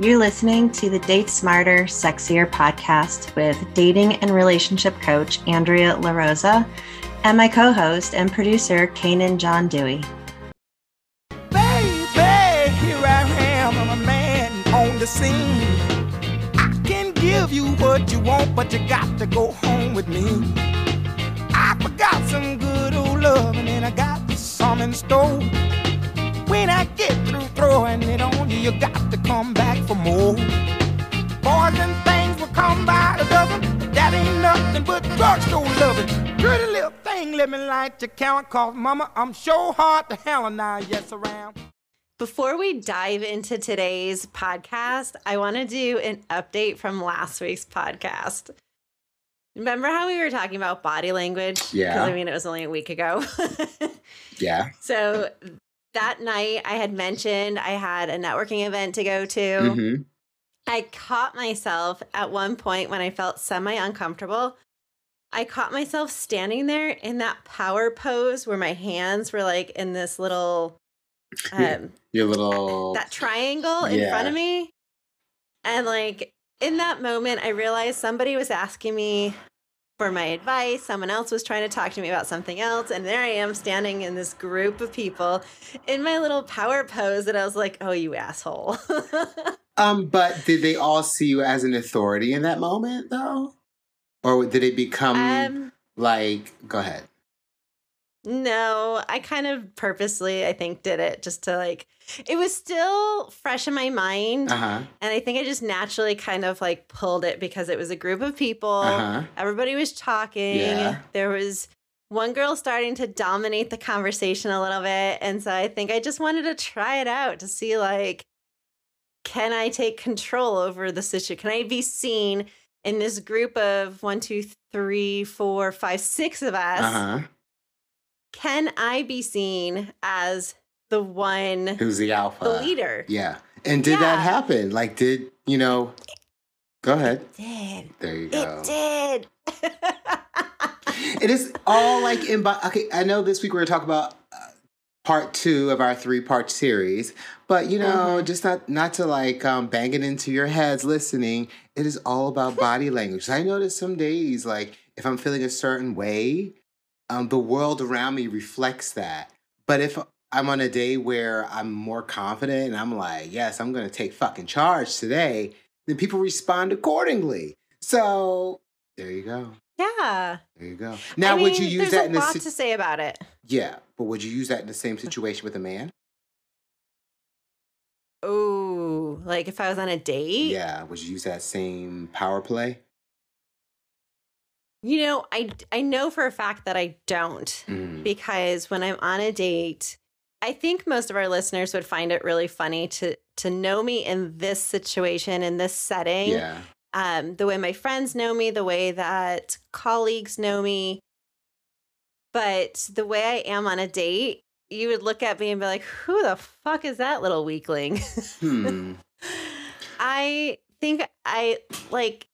You're listening to the Date Smarter, Sexier podcast with dating and relationship coach Andrea LaRosa and my co host and producer, Canaan John Dewey. Baby, here I am, I'm a man on the scene. I can give you what you want, but you got to go home with me. I forgot some good old and I got some in store. When I get throwing it on you, you got to come back for more. Boys and things will come by the dozen, but that ain't nothing but drugstore loving. Pretty little thing, let me light your count, cause mama, I'm sure hard to hell and I yes around. Before we dive into today's podcast, I want to do an update from last week's podcast. Remember how we were talking about body language? Yeah. I mean, it was only a week ago. Yeah. so that night, I had mentioned I had a networking event to go to. Mm-hmm. I caught myself at one point when I felt semi uncomfortable. I caught myself standing there in that power pose where my hands were like in this little um Your little. that triangle in front of me. And like in that moment I realized somebody was asking me for my advice. Someone else was trying to talk to me about something else. And there I am standing in this group of people in my little power pose. And I was like, oh, you asshole. Um, but did they all see you as an authority in that moment, though, or did it become um, like? Go ahead. No, I kind of purposely, I think, did it just to like, it was still fresh in my mind. Uh huh. And I think I just naturally kind of like pulled it because it was a group of people. Uh huh. Everybody was talking. Yeah. There was one girl starting to dominate the conversation a little bit. And so I think I just wanted to try it out to see like, can I take control over the situation? Can I be seen in this group of one, two, three, four, five, six of us? Uh huh. Can I be seen as the one, Who's the alpha? the leader? Yeah. And did that happen? Like, did you know? Go ahead. Did. There you go. It did. It is all like in. Okay, I know this week we're gonna talk about uh, part two of our three part series, but you know, Mhm. just not not to like um, bang it into your heads listening. It is all about body language. I notice some days, like if I'm feeling a certain way, um, the world around me reflects that. But if I'm on a day where I'm more confident and I'm like, yes, I'm gonna take fucking charge today, then people respond accordingly. So there you go. yeah. There you go. Now, I would you use that a in the lot si- to say about it. yeah? But would you use that in the same situation with a man? Oh, like if I was on a date? Yeah. Would you use that same power play? You know, I I know for a fact that I don't Mm. because when I'm on a date, I think most of our listeners would find it really funny to to know me in this situation in this setting. Yeah. Um, the way my friends know me, the way that colleagues know me. But the way I am on a date, you would look at me and be like, "Who the fuck is that little weakling?" Hmm. I think I like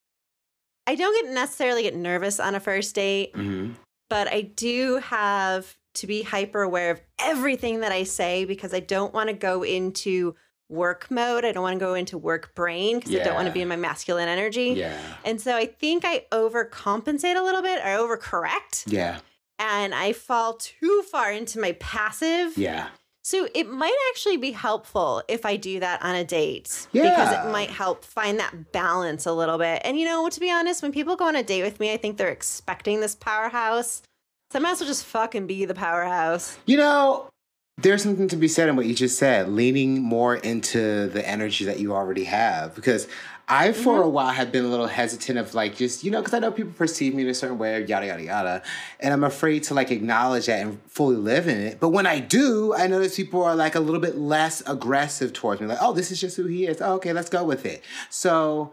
I don't get necessarily get nervous on a first date, hmm but I do have to be hyper aware of everything that I say because I don't want to go into work mode. I don't want to go into work brain because I don't want to be in my masculine energy. Yeah. And so I think I overcompensate a little bit or overcorrect Yeah. and I fall too far into my passive. Yeah. So it might actually be helpful if I do that on a date because it might help find that balance a little bit. And you know, to be honest, when people go on a date with me, I think they're expecting this powerhouse. So I might as well just fucking be the powerhouse. You know, there's something to be said in what you just said, leaning more into the energy that you already have. Because I, for Mm-hmm. a while, have been a little hesitant of like just, you know, because I know people perceive me in a certain way, yada, yada, yada. And I'm afraid to like acknowledge that and fully live in it. But when I do, I notice people are like a little bit less aggressive towards me. Like, oh, this is just who he is. Oh, okay, let's go with it. So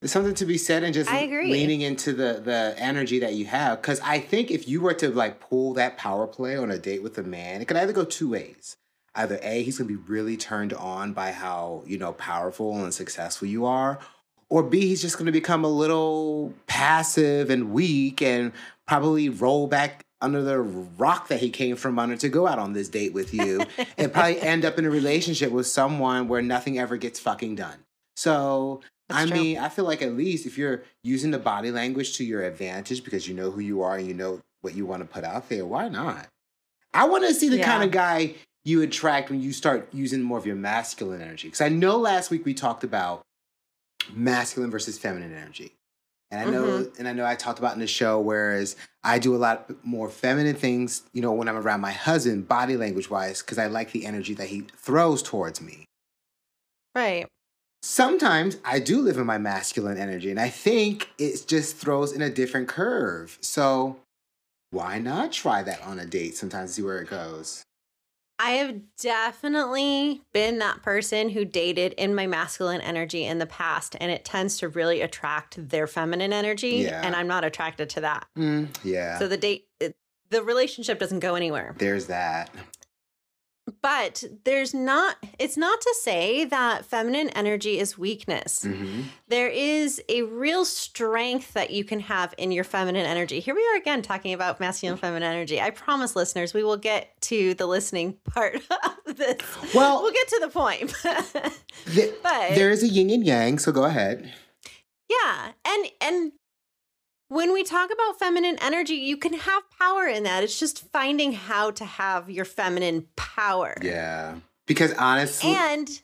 there's something to be said in just leaning into the the energy that you have. Because I think if you were to like pull that power play on a date with a man, it could either go two ways. Either A, he's gonna be really turned on by how, you know, powerful and successful you are, or B, he's just gonna become a little passive and weak and probably roll back under the rock that he came from under to go out on this date with you and probably end up in a relationship with someone where nothing ever gets fucking done. So That's I true. mean, I feel like at least if you're using the body language to your advantage because you know who you are and you know what you want to put out there, why not? I want to see the kind of guy you attract when you start using more of your masculine energy. Because I know last week we talked about masculine versus feminine energy. And I know, Mm-hmm. and I know I talked about in the show, whereas I do a lot more feminine things, you know, when I'm around my husband, body language wise, because I like the energy that he throws towards me. Right. Sometimes I do live in my masculine energy, and I think it just throws in a different curve. So why not try that on a date sometimes, see where it goes? I have definitely been that person who dated in my masculine energy in the past, and it tends to really attract their feminine energy. Yeah. And I'm not attracted to that. Mm, yeah, So the date, it, the relationship doesn't go anywhere. there's that. But there's not, it's not to say that feminine energy is weakness. hmm There is a real strength that you can have in your feminine energy. Here we are again talking about masculine and feminine energy. I promise listeners, we will get to the listening part of this. Well- we'll get to the point. Th- But- there is a yin and yang, so go ahead. yeah. And and when we talk about feminine energy, you can have power in that. It's just finding how to have your feminine power. Yeah, because honestly, And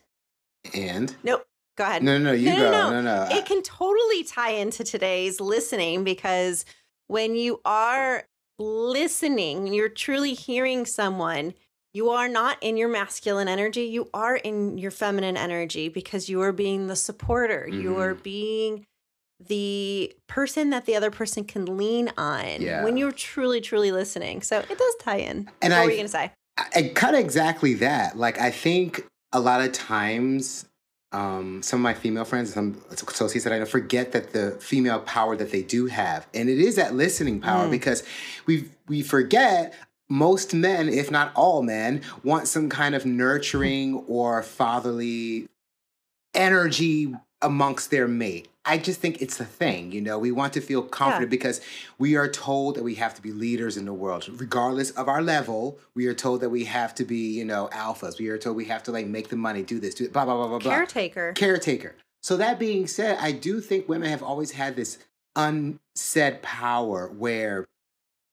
and nope, go ahead. no, no, no, you No, go, no, no, no. it can totally tie into today's listening because when you are listening, you're truly hearing someone. You are not in your masculine energy. You are in your feminine energy because you are being the supporter. You are mm-hmm. being the person that the other person can lean on Yeah. when you're truly, truly listening. So it does tie in. And what I- were you going to say? I kind of exactly that. Like, I think a lot of times, um, some of my female friends, some associates that I know, forget that the female power that they do have, and it is that listening power Mm. because we we forget most men, if not all men, want some kind of nurturing or fatherly energy amongst their mate. I just think it's a thing, you know. We want to feel confident because we are told that we have to be leaders in the world, regardless of our level. We are told that we have to be, you know, alphas. We are told we have to like make the money, do this, do it, blah blah blah blah blah. Caretaker. Caretaker. So that being said, I do think women have always had this unsaid power where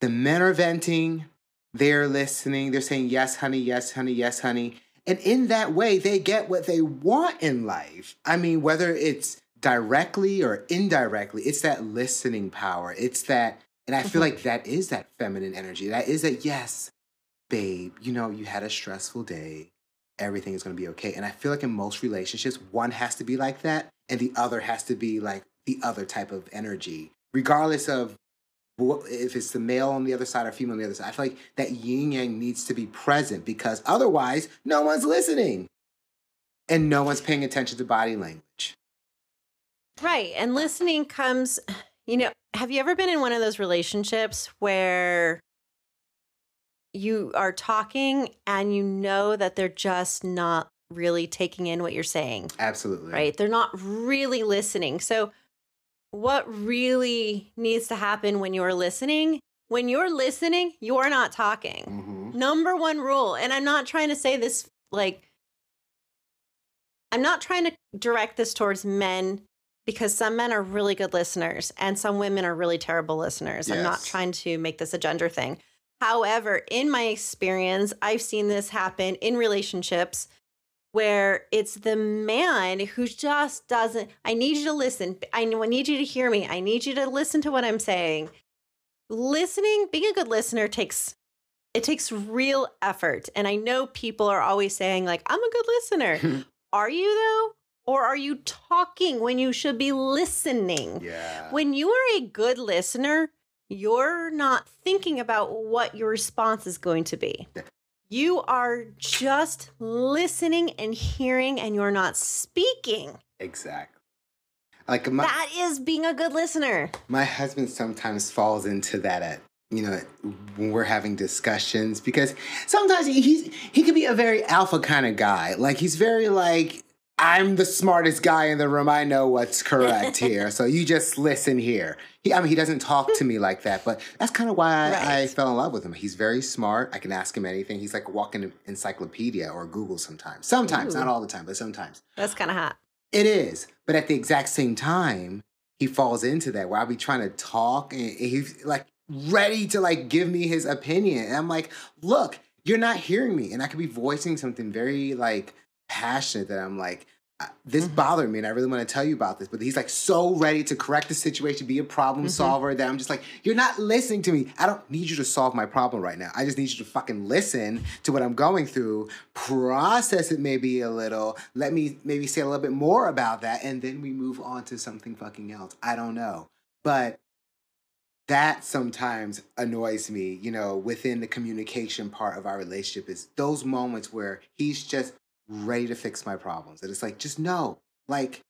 the men are venting, they're listening, they're saying yes, honey, yes, honey, yes, honey. And in that way, they get what they want in life. I mean, whether it's directly or indirectly, it's that listening power. It's that, and I feel mm-hmm. like that is that feminine energy. That is that, yes, babe, you know, you had a stressful day. Everything is going to be okay. And I feel like in most relationships, one has to be like that, and the other has to be like the other type of energy, regardless of if it's the male on the other side or female on the other side. I feel like that yin yang needs to be present because otherwise, no one's listening and no one's paying attention to body language. Right. And listening comes, you know, have you ever been in one of those relationships where you are talking and you know that they're just not really taking in what you're saying, Absolutely. right? They're not really listening. So, what really needs to happen when you're listening? When you're listening, you're not talking. hmm Number one rule, and I'm not trying to say this like, I'm not trying to direct this towards men because some men are really good listeners and some women are really terrible listeners. I'm not trying to make this a gender thing. However, in my experience, I've seen this happen in relationships where it's the man who just doesn't, I need you to listen. I need you to hear me. I need you to listen to what I'm saying. Listening, being a good listener takes it takes real effort. And I know people are always saying, like, I'm a good listener. are you though? Or are you talking when you should be listening? yeah. When you are a good listener, you're not thinking about what your response is going to be. You are just listening and hearing, and you're not speaking. exactly. Like my, That is being a good listener. my husband sometimes falls into that at you know when we're having discussions because sometimes he- he's he could be a very alpha kind of guy like he's very like I'm the smartest guy in the room. I know what's correct here. So you just listen here. He, I mean, he doesn't talk to me like that, but that's kind of why I, I fell in love with him. He's very smart. I can ask him anything. He's like a walking encyclopedia or Google sometimes. Sometimes, not all the time, but sometimes. That's kind of hot. It is. But at the exact same time, he falls into that where I'll be trying to talk and he's like ready to like give me his opinion. And I'm like, look, you're not hearing me. And I could be voicing something very like passionate that I'm like, "Uh, this Mhm. bothered me and I really want to tell you about this. But he's like so ready to correct the situation, be a problem Mhm. solver that I'm just like, you're not listening to me. I don't need you to solve my problem right now. I just need you to fucking listen to what I'm going through, process it maybe a little, let me maybe say a little bit more about that, and then we move on to something fucking else. I don't know. But that sometimes annoys me, you know, within the communication part of our relationship is those moments where he's just ready to fix my problems. And it's like, just know, like,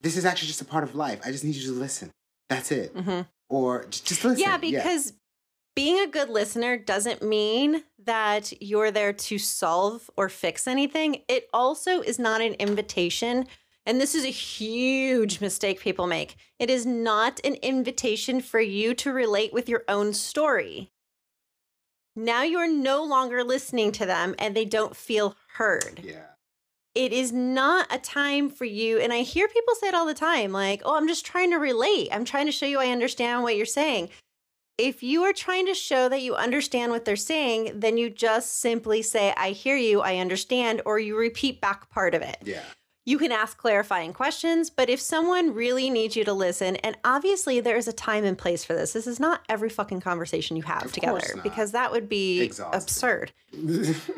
this is actually just a part of life. I just need you to listen. That's it. hmm Or just, just listen. Yeah, because being a good listener doesn't mean that you're there to solve or fix anything. It also is not an invitation. And this is a huge mistake people make. It is not an invitation for you to relate with your own story. Now you are no longer listening to them and they don't feel heard Yeah. it is not a time for you. And I hear people say it all the time like, oh, I'm just trying to relate. I'm trying to show you I understand what you're saying. If you are trying to show that you understand what they're saying, then you just simply say, I hear you, I understand, or you repeat back part of it. Yeah. You can ask clarifying questions, but if someone really needs you to listen, and obviously there is a time and place for this, this is not every fucking conversation you have Of together because that would be Exhausting. absurd.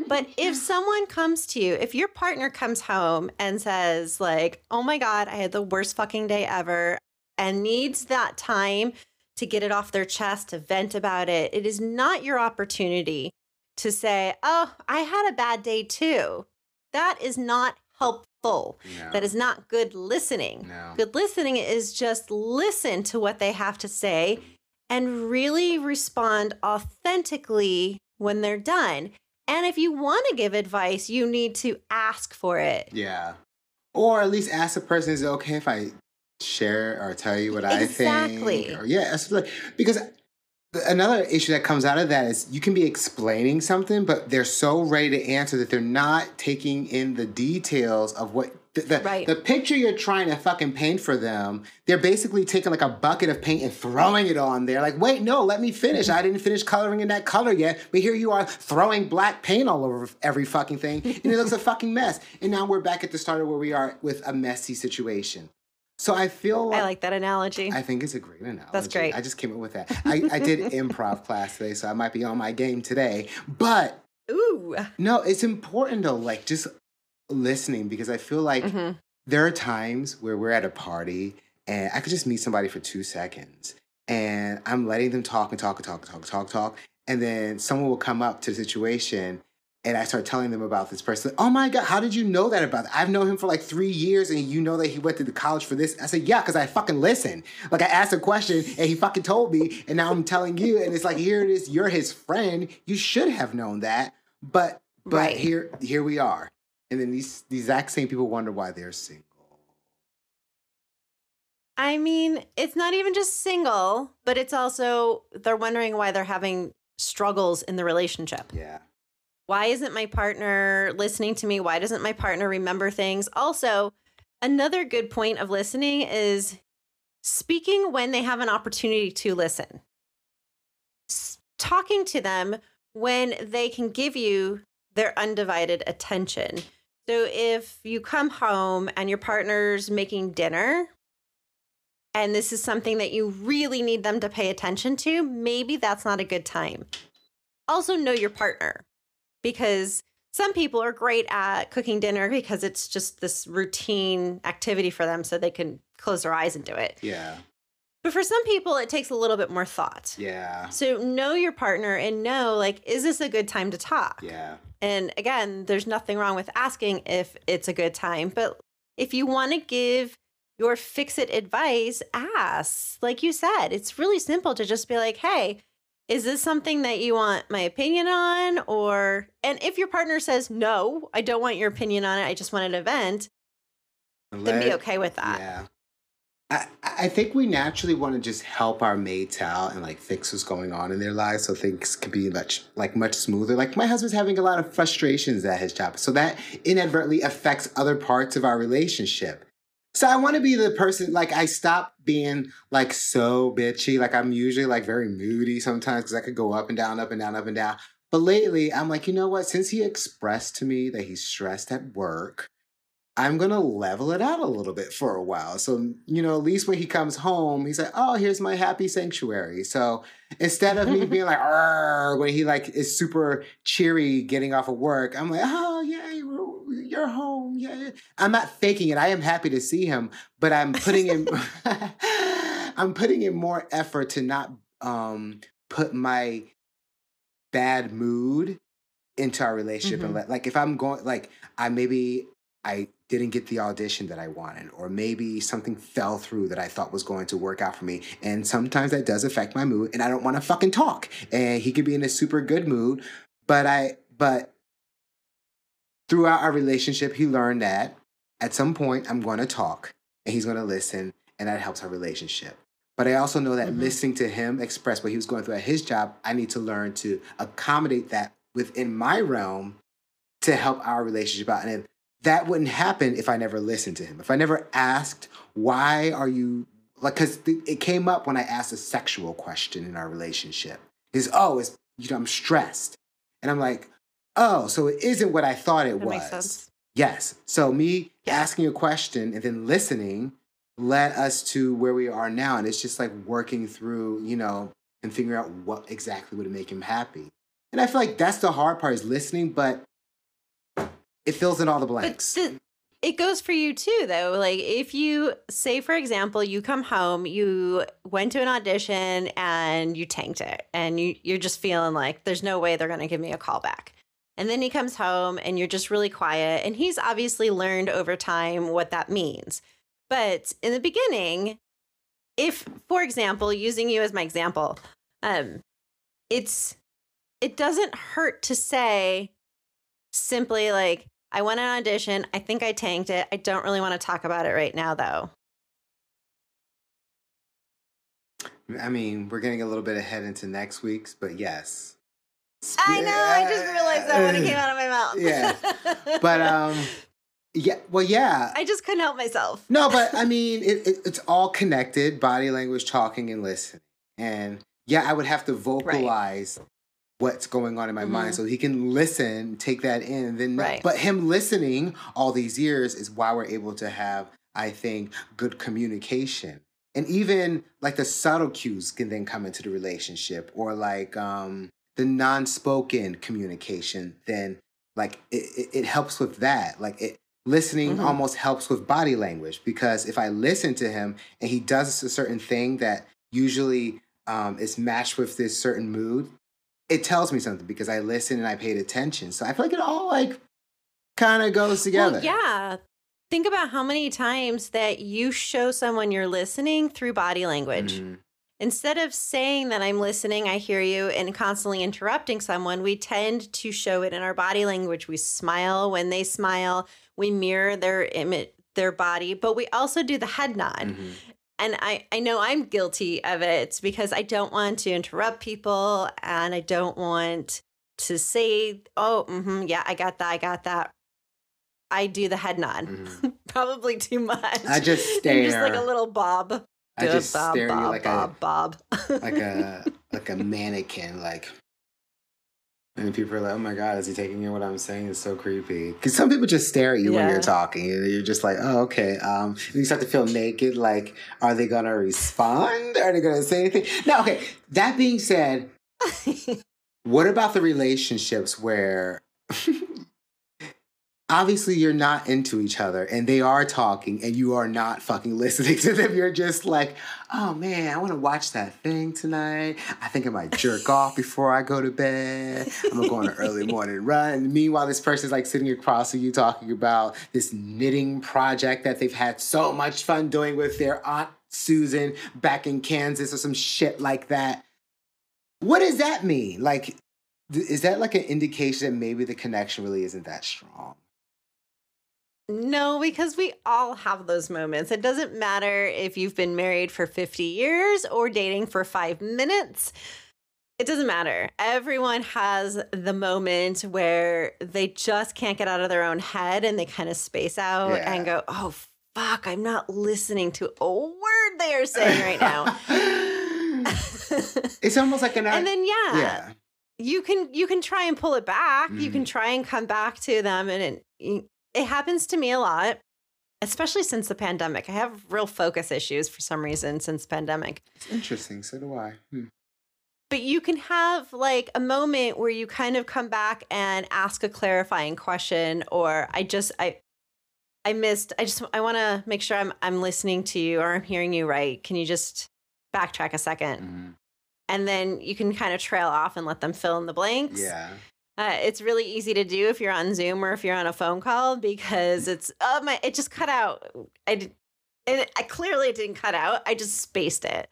But if someone comes to you, if your partner comes home and says, like, oh my God, I had the worst fucking day ever, and needs that time to get it off their chest, to vent about it, it is not your opportunity to say, oh, I had a bad day too. That is not helpful. no. That is not good listening. No. Good listening is just listen to what they have to say and really respond authentically when they're done. And if you want to give advice, you need to ask for it. Yeah. Or at least ask the person, is it okay if I share or tell you what I think? Or yeah, because another issue that comes out of that is you can be explaining something, but they're so ready to answer that they're not taking in the details of what the, the, Right. the picture you're trying to fucking paint for them. They're basically taking like a bucket of paint and throwing it on there. Like, wait, no, let me finish. I didn't finish coloring in that color yet, but here you are throwing black paint all over every fucking thing, and it looks a fucking mess. And now we're back at the start of where we are with a messy situation. So I feel like I like that analogy. I think it's a great analogy. That's great. I just came up with that. I, I did improv class today, so I might be on my game today. But Ooh. no, it's important though, like just listening because I feel like Mhm. there are times where we're at a party and I could just meet somebody for two seconds and I'm letting them talk and talk and talk and talk and talk, talk. And then someone will come up to the situation and I start telling them about this person. Oh my God, how did you know that about that? I've known him for like three years and you know that he went to the college for this. I said, yeah, because I fucking listened. Like I asked a question and he fucking told me and now I'm telling you. And it's like, here it is, you're his friend. You should have known that. But but Right. here here we are. And then these, these exact same people wonder why they're single. I mean, it's not even just single, but it's also they're wondering why they're having struggles in the relationship. Yeah. Why isn't my partner listening to me? Why doesn't my partner remember things? Also, another good point of listening is speaking when they have an opportunity to listen. Talking to them when they can give you their undivided attention. So if you come home and your partner's making dinner and this is something that you really need them to pay attention to, maybe that's not a good time. Also, know your partner because some people are great at cooking dinner because it's just this routine activity for them so they can close their eyes and do it. Yeah. But for some people, it takes a little bit more thought. Yeah. So know your partner and know, like, is this a good time to talk? Yeah. And again, there's nothing wrong with asking if it's a good time. But if you want to give your fix it advice, ask. Like you said, it's really simple to just be like, hey, is this something that you want my opinion on? Or, and if your partner says, no, I don't want your opinion on it, I just want an event, then be okay with that. Yeah. I, I think we naturally want to just help our mates out and like fix what's going on in their lives so things can be much like much smoother. Like my husband's having a lot of frustrations at his job. So that inadvertently affects other parts of our relationship. So I want to be the person like I stop being like so bitchy. Like I'm usually like very moody sometimes because I could go up and down, up and down, up and down. But lately, I'm like, you know what? Since he expressed to me that he's stressed at work, I'm gonna level it out a little bit for a while. So, you know, at least when he comes home, he's like, oh, here's my happy sanctuary. So instead of me being like, when he like is super cheery getting off of work, I'm like, oh yeah, you're home. Yeah. I'm not faking it. I am happy to see him, but I'm putting in I'm putting in more effort to not um put my bad mood into our relationship mm-hmm. and let like if I'm going like I maybe I didn't get the audition that I wanted, or maybe something fell through that I thought was going to work out for me. And sometimes that does affect my mood, and I don't want to fucking talk. And he could be in a super good mood, but I, but throughout our relationship, he learned that at some point I'm going to talk and he's going to listen, and that helps our relationship. But I also know that mm-hmm. listening to him express what he was going through at his job, I need to learn to accommodate that within my realm to help our relationship out. And if that wouldn't happen if I never listened to him. If I never asked, why are you like, because it came up when I asked a sexual question in our relationship. Is oh, it's you know, I'm stressed, and I'm like, oh, so it isn't what I thought it that was. Yes. So me yeah. asking a question and then listening led us to where we are now, and it's just like working through, you know, and figuring out what exactly would make him happy. And I feel like that's the hard part is listening, but it fills in all the blanks. But it goes for you too, though. Like, if you say, for example, you come home, you went to an audition and you tanked it, and you, you're just feeling like there's no way they're going to give me a call back. And then he comes home and you're just really quiet. And he's obviously learned over time what that means. But in the beginning, if, for example, using you as my example, um, it's it doesn't hurt to say simply like, I went on audition. I think I tanked it. I don't really want to talk about it right now, though. I mean, we're getting a little bit ahead into next week's, but yes. I know. I just realized that when it came out of my mouth. yeah. But um yeah, well yeah. I just couldn't help myself. No, but I mean, it, it, it's all connected, body language, talking and listening. And yeah, I would have to vocalize right what's going on in my mm-hmm. mind so he can listen take that in and then right. but him listening all these years is why we're able to have i think good communication and even like the subtle cues can then come into the relationship or like um the non-spoken communication then like it, it, it helps with that like it listening mm-hmm. almost helps with body language because if i listen to him and he does a certain thing that usually um, is matched with this certain mood it tells me something because I listened and I paid attention. So I feel like it all like kind of goes together. Well, yeah. Think about how many times that you show someone you're listening through body language. Mm-hmm. Instead of saying that I'm listening, I hear you, and constantly interrupting someone, we tend to show it in our body language. We smile when they smile, we mirror their image, their body, but we also do the head nod. Mm-hmm and I, I know I'm guilty of it because I don't want to interrupt people and I don't want to say, oh, mm-hmm, yeah, I got that, I got that. I do the head nod, mm-hmm. probably too much. I just stare, just like a little bob. I just bob, stare bob, you like bob, a bob, like a like a mannequin, like and people are like, oh my God, is he taking in what I'm saying? It's so creepy. Because some people just stare at you yeah. when you're talking. And you're just like, oh, okay. Um, you start to feel naked. Like, are they going to respond? Are they going to say anything? No, okay. That being said, what about the relationships where obviously you're not into each other and they are talking and you are not fucking listening to them. You're just like, oh man, I want to watch that thing tonight. I think I might jerk off before I go to bed. I'm gonna go on an early morning run. And meanwhile, this person's like sitting across from you talking about this knitting project that they've had so much fun doing with their aunt Susan back in Kansas or some shit like that. What does that mean? Like, is that like an indication that maybe the connection really isn't that strong? No, because we all have those moments. It doesn't matter if you've been married for 50 years or dating for five minutes. It doesn't matter. Everyone has the moment where they just can't get out of their own head and they kind of space out Yeah. and go, oh, fuck, I'm not listening to a word they are saying right now. it's almost like an and then, yeah, yeah. you can you can try and pull it back you can Mhm. try and come back to them and it, it happens to me a lot especially since the pandemic i have real focus issues for some reason since pandemic It's interesting. So do I. Hmm. but you can have like a moment where you kind of come back and ask a clarifying question or i just i i missed i just i want to make sure i'm i'm listening to you or i'm hearing you right can you just backtrack a second Mhm. and then you can kind of trail off and let them fill in the blanks Yeah. Uh, it's really easy to do if you're on Zoom or if you're on a phone call because it's oh my it just cut out. I did, it, I clearly it didn't cut out. I just spaced it.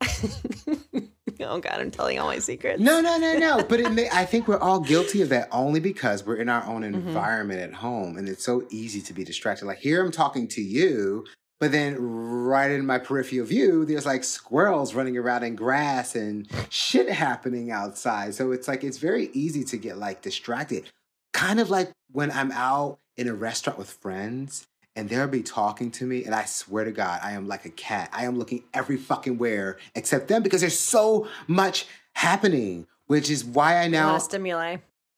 oh god, I'm telling all my secrets. No, no, no, no. But it may, I think we're all guilty of that only because we're in our own Mm-hmm. environment at home and it's so easy to be distracted. Like here I'm talking to you, but then right in my peripheral view, there's like squirrels running around in grass and shit happening outside. So it's like it's very easy to get like distracted. Kind of like when I'm out in a restaurant with friends and they'll be talking to me, and I swear to God, I am like a cat. I am looking every fucking where except them because there's so much happening, which is why I now stimuli.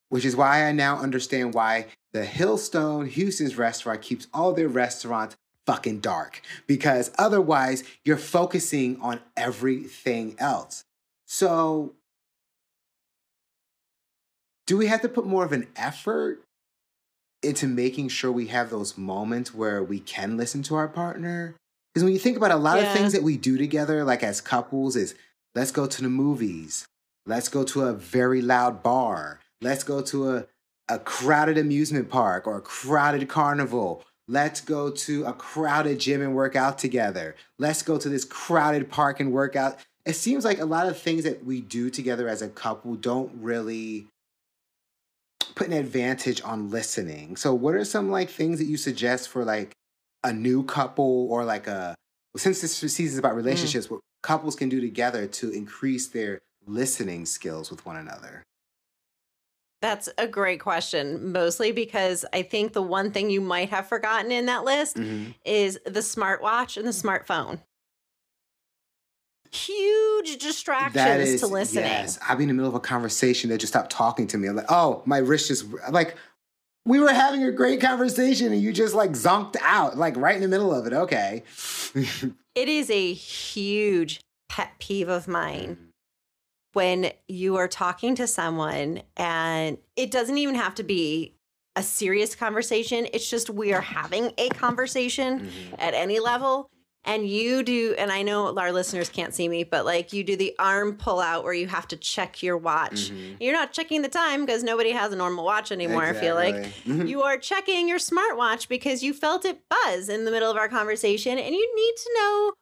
which is why I now understand why the Hillstone Houston's restaurant keeps all their restaurants fucking dark because otherwise you're focusing on everything else. So do we have to put more of an effort into making sure we have those moments where we can listen to our partner? Because when you think about a lot of things that we do together, like as couples, is let's go to the movies, let's go to a very loud bar, let's go to a, a crowded amusement park or a crowded carnival. Let's go to a crowded gym and work out together. Let's go to this crowded park and work out. It seems like a lot of things that we do together as a couple don't really put an advantage on listening. So what are some like things that you suggest for like a new couple or like a since this season is about mm. relationships, what couples can do together to increase their listening skills with one another? That's a great question, mostly because I think the one thing you might have forgotten in that list Mhm. is the smartwatch and the smartphone. Huge distractions is to listening. Yes, I'll be in the middle of a conversation. They just stop talking to me. I'm like, oh, my wrist just like we were having a great conversation and you just like zonked out, like right in the middle of it. Okay. It is a huge pet peeve of mine when you are talking to someone and it doesn't even have to be a serious conversation. It's just we are having a conversation Mhm. at any level. And you do, and I know our listeners can't see me, but like you do the arm pull out where you have to check your watch. Mhm. You're not checking the time because nobody has a normal watch anymore, I feel like. Mhm. You are checking your smartwatch because you felt it buzz in the middle of our conversation and you need to know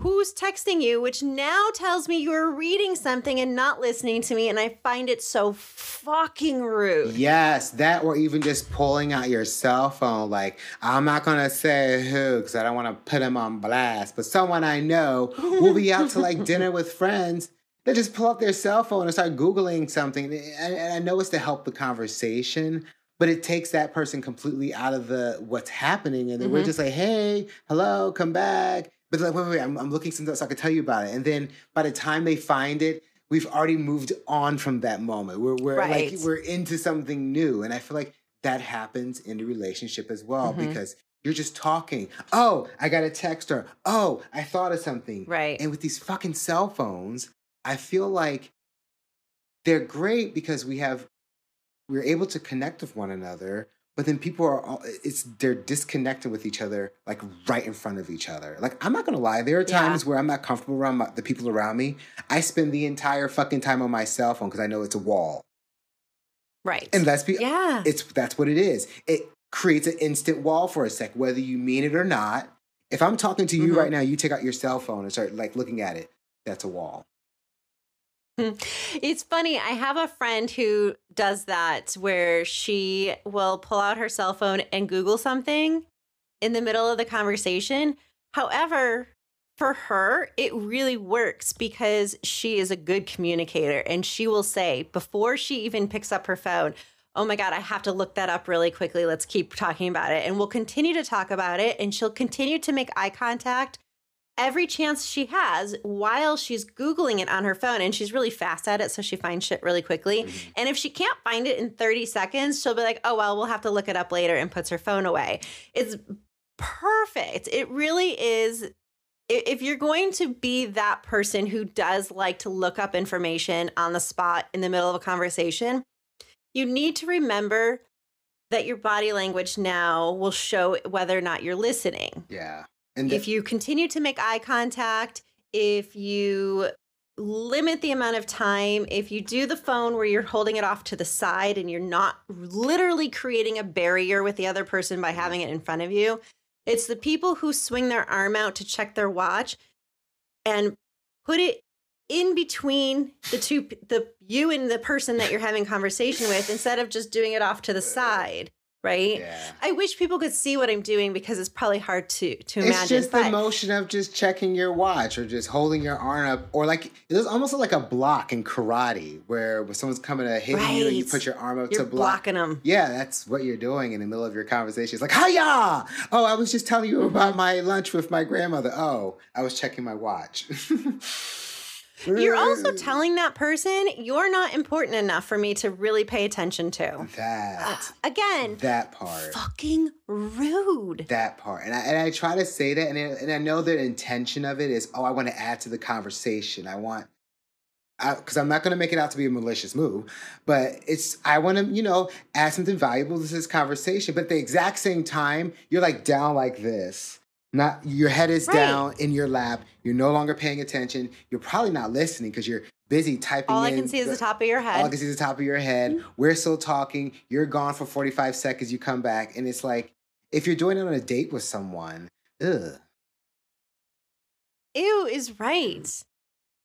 who's texting you, which now tells me you're reading something and not listening to me. And I find it so fucking rude. Yes, that or even just pulling out your cell phone. Like, I'm not gonna say who because I don't want to put him on blast, but someone I know will be out to like dinner with friends. They just pull up their cell phone and start Googling something. And I know it's to help the conversation, but it takes that person completely out of the what's happening. And then we're Mhm. just like, hey, hello, come back. But like, wait, wait, wait, I'm, I'm looking something so I can tell you about it. And then by the time they find it, we've already moved on from that moment. We're, we're Right. like, we're into something new. And I feel like that happens in a relationship as well Mhm. because you're just talking. Oh, I got a text her. Oh, I thought of something. Right. And with these fucking cell phones, I feel like they're great because we have we're able to connect with one another, but then people are all it's they're disconnected with each other like right in front of each other. Like I'm not gonna lie, there are Yeah. times where I'm not comfortable around my, the people around me. I spend the entire fucking time on my cell phone because I know it's a wall. Right. And let's be yeah. it's that's what it is. It creates an instant wall for a sec, whether you mean it or not. If I'm talking to you Mhm. right now, you take out your cell phone and start like looking at it. That's a wall. It's funny. I have a friend who does that where she will pull out her cell phone and Google something in the middle of the conversation. However, for her, it really works because she is a good communicator and she will say before she even picks up her phone, Oh my God, I have to look that up really quickly. Let's keep talking about it. And we'll continue to talk about it. And she'll continue to make eye contact every chance she has while she's Googling it on her phone. And she's really fast at it. So she finds shit really quickly. Mm-hmm. And if she can't find it in 30 seconds, she'll be like, oh, well, we'll have to look it up later and puts her phone away. It's perfect. It really is if you're going to be that person who does like to look up information on the spot in the middle of a conversation, you need to remember that your body language now will show whether or not you're listening. Yeah. And if you continue to make eye contact, if you limit the amount of time, if you do the phone where you're holding it off to the side and you're not literally creating a barrier with the other person by mm-hmm. having it in front of you, it's the people who swing their arm out to check their watch and put it in between the two the you and the person that you're having conversation with instead of just doing it off to the side right? Yeah. i wish people could see what i'm doing because it's probably hard to to imagine it's just but, the motion of just checking your watch or just holding your arm up or like it's almost like a block in karate where when someone's coming to hit right. you and you put your arm up you're to block blocking them yeah that's what you're doing in the middle of your conversation. It's like hiya! Oh i was just telling you about my lunch with my grandmother. Oh i was checking my watch You're also telling that person you're not important enough for me to really pay attention to. That uh, again. That part. Fucking rude. That part, and I, and I try to say that, and and I know the intention of it is, oh, I want to add to the conversation. I want because I'm not going to make it out to be a malicious move, but it's I want to you know add something valuable to this conversation. But at the exact same time, you're like down like this, not your head is right. down in your lap. You're no longer paying attention. You're probably not listening because you're busy typing. All I can see is the top of your head. All I can see is the top of your head. Mm-hmm. We're still talking. You're gone for 45 seconds. You come back, and it's like if you're doing it on a date with someone, ugh. Ew is right.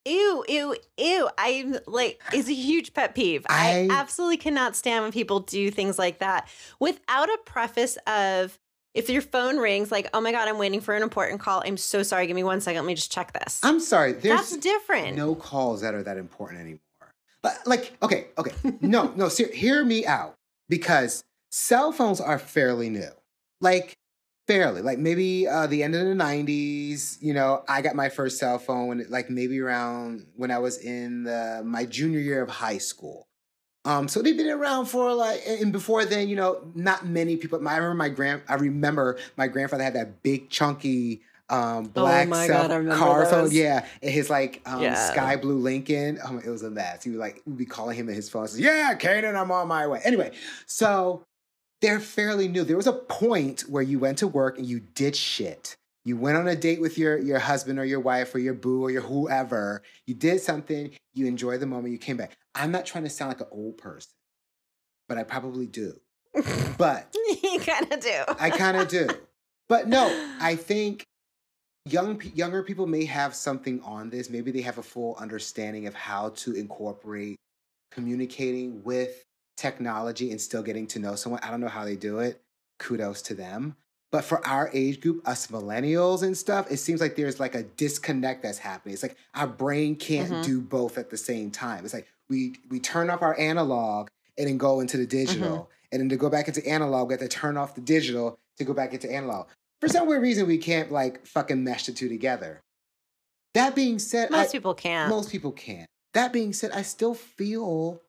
Ew, ew, ew. I'm like, it's a huge pet peeve. I, I absolutely cannot stand when people do things like that without a preface of, if your phone rings, like, oh my God, I'm waiting for an important call. I'm so sorry. Give me one second. Let me just check this. I'm sorry. There's That's different. No calls that are that important anymore. But like, okay, okay. no, no, ser- hear me out because cell phones are fairly new. Like, fairly. Like maybe uh, the end of the 90s, you know, I got my first cell phone when, like maybe around when I was in the, my junior year of high school. Um, so they've been around for like, and before then, you know, not many people. I remember my grand, I remember my grandfather had that big chunky um oh black oh self car phone. Yeah, and his like um yeah. sky blue Lincoln. Oh, it was a mess. He would like would be calling him at his phone. Says, yeah, Canaan, I'm on my way. Anyway, so they're fairly new. There was a point where you went to work and you did shit. You went on a date with your your husband or your wife or your boo or your whoever. You did something. You enjoyed the moment. You came back. I'm not trying to sound like an old person, but I probably do. But you kind of do. I kind of do. But no, I think young younger people may have something on this. Maybe they have a full understanding of how to incorporate communicating with technology and still getting to know someone. I don't know how they do it. Kudos to them. But for our age group, us millennials and stuff, it seems like there's like a disconnect that's happening. It's like our brain can't mm-hmm. do both at the same time. It's like we we turn off our analog and then go into the digital. Mm-hmm. And then to go back into analog, we have to turn off the digital to go back into analog. For some weird reason, we can't like fucking mesh the two together. That being said, most I, people can't. Most people can't. That being said, I still feel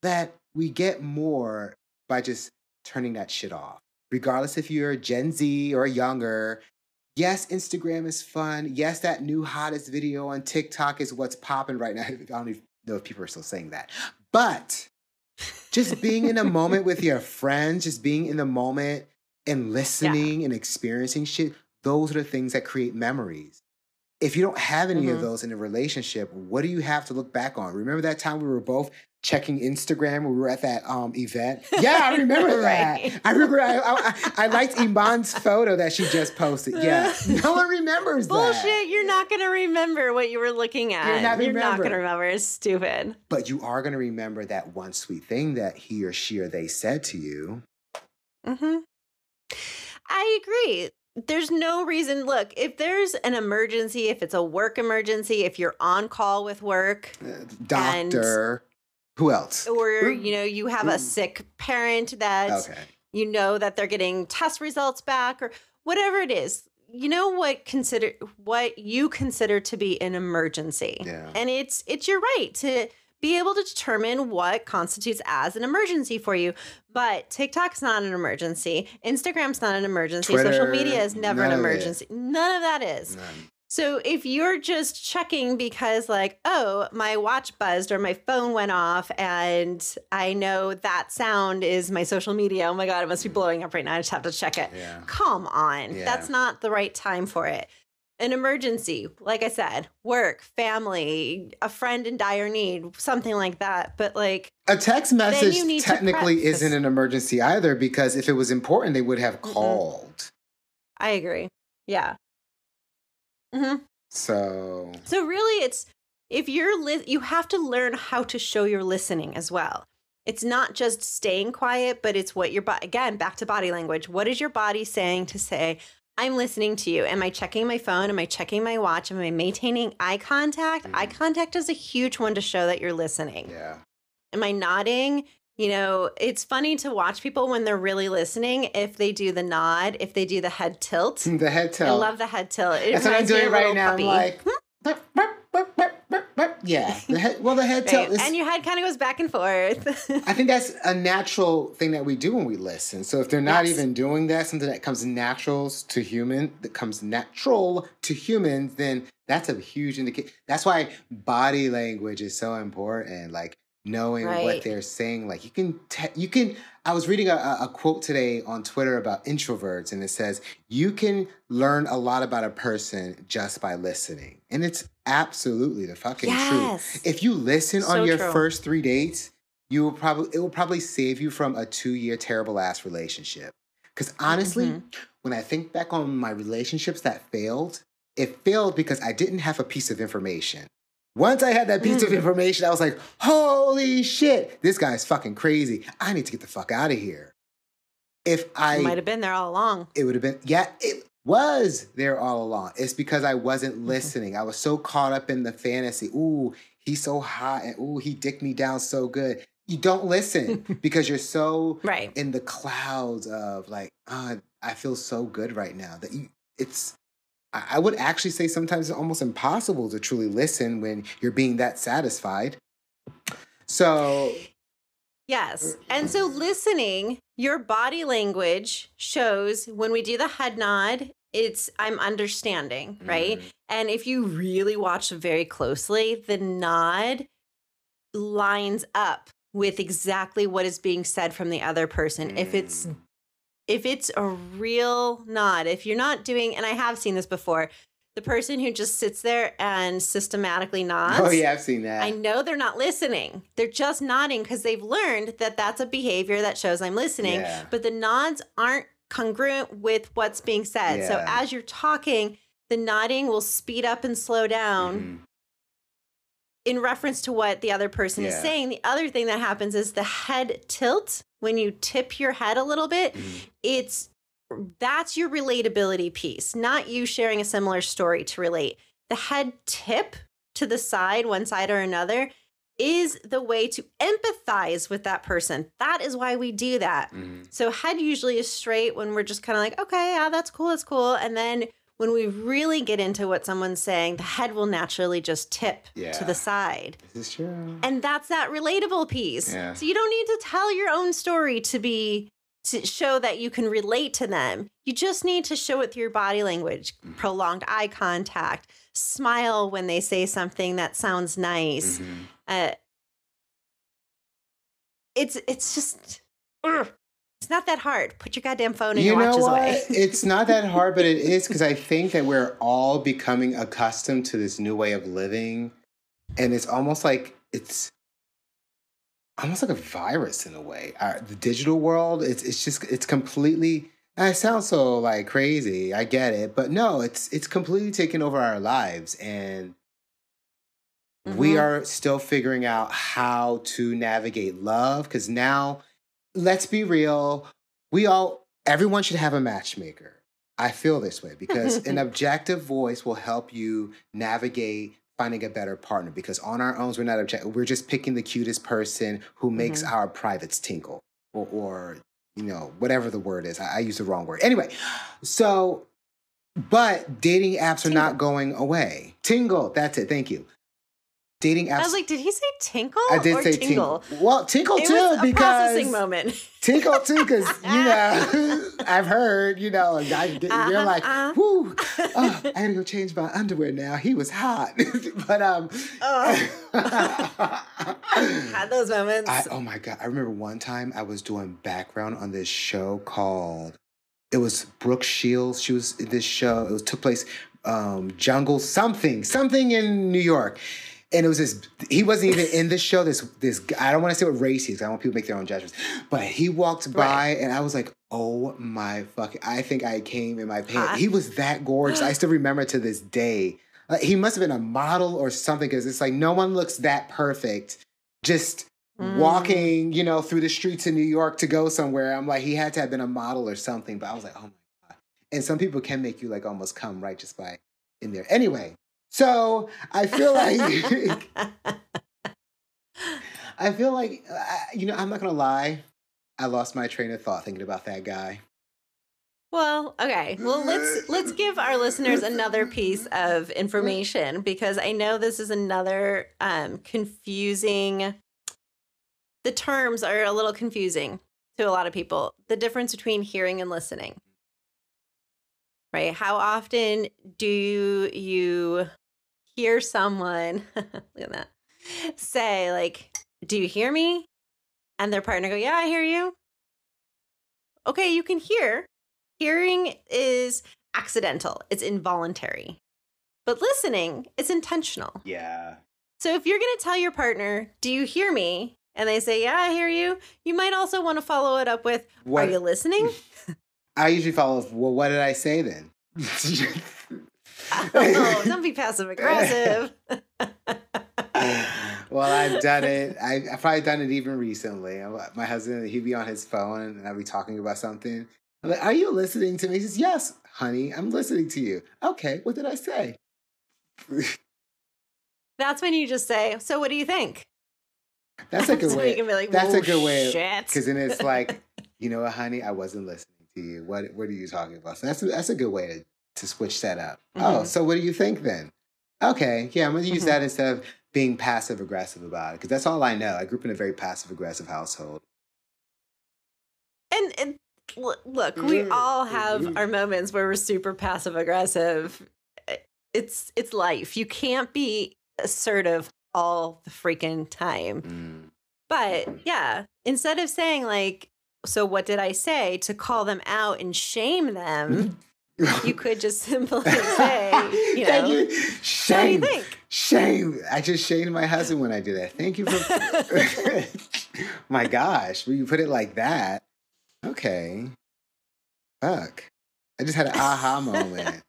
that we get more by just turning that shit off. Regardless if you're Gen Z or younger, yes, Instagram is fun. Yes, that new hottest video on TikTok is what's popping right now. I don't even know if people are still saying that. But just being in a moment with your friends, just being in the moment and listening yeah. and experiencing shit, those are the things that create memories. If you don't have any of Mhm. those in a relationship, what do you have to look back on? Remember that time we were both checking Instagram when we were at that um event? Yeah, I remember that. I remember I, I, I liked Iman's photo that she just posted. Yeah, no one remembers that. Bullshit. You're not going to remember what you were looking at. You're not You're not going to remember. It's stupid. But you are going to remember that one sweet thing that he or she or they said to you. hmm I agree. There's no reason. Look, if there's an emergency, if it's a work emergency, if you're on call with work, Uh, doctor. Who else? or Ooh. you know you have Ooh. a sick parent that Okay. you know that they're getting test results back or whatever it is you know what consider what you consider to be an emergency Yeah. and it's it's your right to be able to determine what constitutes as an emergency for you but tiktok's not an emergency instagram's not an emergency social media is never an none of emergency none of that is None. so if you're just checking because like, oh, my watch buzzed or my phone went off and I know that sound is my social media. Oh my god, it must be hmm. blowing up right now. I just have to check it. Yeah. Come on. Yeah. That's not the right time for it. An emergency, like I said, work, family, a friend in dire need, something like that. But like, A text message you need to technically isn't an emergency either because if it was important, they would have called. I agree. Yeah. hmm So, So really it's if you're li- you have to learn how to show you're listening as well. It's not just staying quiet, but it's what your body again, back to body language. What is your body saying to say, I'm listening to you? Am I checking my phone? Am I checking my watch? Am I maintaining eye contact? Mm-hmm. Eye contact is a huge one to show that you're listening. yeah. Am I nodding? You know, it's funny to watch people when they're really listening if they do the nod, if they do the head tilt. The head tilt. I love the head tilt. It That's what I'm doing right now. puppy. I'm like, burp, yeah. The head, well, the head tilt Right. is. and your head kind of goes back and forth. I think that's a natural thing that we do when we listen. So if they're not Yes. even doing that, something that comes natural to human, that comes natural to humans, then that's a huge indicator. That's why body language is so important. Like knowing what they're saying. Like you can, te- you can. I was reading a, a quote today on Twitter about introverts, and it says you can learn a lot about a person just by listening, and it's absolutely the fucking Yes. truth. If you listen So on your true. first three dates, you will probably it will probably save you from a two year terrible ass relationship. Because honestly, Mhm. when I think back on my relationships that failed, it failed because I didn't have a piece of information. Once I had that piece of Mm. information, I was like, holy shit, this guy's fucking crazy. I need to get the fuck out of here. If I might have been there all along. it would have been yeah it was there all along it's because i wasn't Mm-hmm. listening i was so caught up in the fantasy ooh he's so hot and ooh he dicked me down so good you don't listen because you're so Right. in the clouds of like uh, i feel so good right now that you it's I would actually say sometimes it's almost impossible to truly listen when you're being that satisfied. So, Yes. And so listening, your body language shows when we do the head nod, it's I'm understanding, right? Mhm. And if you really watch very closely, the nod lines up with exactly what is being said from the other person. If it's Mm. If it's a real nod, if you're not doing and I have seen this before, the person who just sits there and systematically nods. oh yeah, I've seen that. I know they're not listening. They're just nodding because they've learned that that's a behavior that shows I'm listening. Yeah. But the nods aren't congruent with what's being said. Yeah. So as you're talking, the nodding will speed up and slow down Mhm. in reference to what the other person is Yeah. saying. The other thing that happens is the head tilt when you tip your head a little bit. Mhm. It's that's your relatability piece, not you sharing a similar story to relate. The head tip to the side, one side or another, is the way to empathize with that person. That is why we do that. Mhm. So head usually is straight when we're just kind of like, okay, yeah, that's cool, that's cool. And then when we really get into what someone's saying, the head will naturally just tip to the side. This is true. And that's that relatable piece. Yeah. So you don't need to tell your own story to be to show that you can relate to them. You just need to show it through your body language, Mm-hmm. prolonged eye contact, smile when they say something that sounds nice. Mhm. Uh, it's it's just ugh. It's not that hard. Put your goddamn phone and You your know watches what? away. it's not that hard, but it is because I think that we're all becoming accustomed to this new way of living. And it's almost like it's almost like a virus in a way. Our, the digital world, it's it's just it's completely I sound so like crazy. I get it, but no, it's it's completely taken over our lives and we Mhm. are still figuring out how to navigate love because now let's be real we all everyone should have a matchmaker. I feel this way because an objective voice will help you navigate finding a better partner because on our own we're not objective we're just picking the cutest person who makes mm-hmm. our privates tinkle or, or you know whatever the word is. I, I use the wrong word. Anyway so but dating apps are not going away. Tingle that's it. Thank you dating apps I was like, did he say tinkle I did or say tingle? tinkle. Well, tinkle It too because processing moment. tinkle too because you know I've heard you know I, you're Uh-huh, like uh-huh. whoo oh, I gotta go change my underwear now. He was hot, but um. Had those moments. I, oh my god! I remember one time I was doing background on this show called. It was Brooke Shields. She was this show. It was took place um, jungle something something in New York, and it was this. He wasn't even in this show. This this guy- I don't want to say what race he is. I want people to make their own judgments. But he walked by, Right. and I was like, "Oh my fucking!" I think I came in my pants. He was that gorgeous. I still remember to this day. Like, he must have been a model or something because it's like no one looks that perfect. Just Mm. walking, you know, through the streets in New York to go somewhere. I'm like, he had to have been a model or something. But I was like, oh my God. And some people can make you like almost come right just by in there. Anyway, so I feel like, I feel like, uh, you know, I'm not to lie. I lost my train of thought thinking about that guy. Well, okay. Well, let's let's give our listeners another piece of information because I know this is another um, confusing. The terms are a little confusing to a lot of people. The difference between hearing and listening, right? How often do you hear someone? look at that. Say like, "Do you hear me?" And their partner go, "Yeah, I hear you." Okay, you can hear. Hearing is accidental, it's involuntary. But listening is intentional. Yeah. So if you're going to tell your partner, Do you hear me? And they say, Yeah, I hear you. You might also want to follow it up with, What- Are you listening? I usually follow, up, well, what did I say then? oh, don't be passive aggressive. well, I've done it. I, I've probably done it even recently. My husband, he'd be on his phone and I'd be talking about something. I'm like, Are you listening to me? He says, Yes, honey, I'm listening to you. Okay, what did I say? That's when you just say, So what do you think? That's a good So you way. can be like, That's a good way. shit." Because then it's like, you know what, honey, I wasn't listening to you. What What are you talking about? So that's a, that's a good way to, switch that up. Oh, Mhm. so what do you think then? Okay, yeah, I'm gonna use Mhm. that instead of being passive aggressive about it because that's all I know. I grew up in a very passive aggressive household. And, and look, we Mm, all have mhm. our moments where we're super passive aggressive. It's it's life. You can't be assertive all the freaking time. Mm. But yeah, instead of saying like, so what did I say to call them out and shame them, you could just simply say, you Thank know, you. what do you Shame. think? Shame. I just shamed my husband when I did that. Thank you for. my gosh, when you put it like that, okay. Fuck. I just had an aha moment.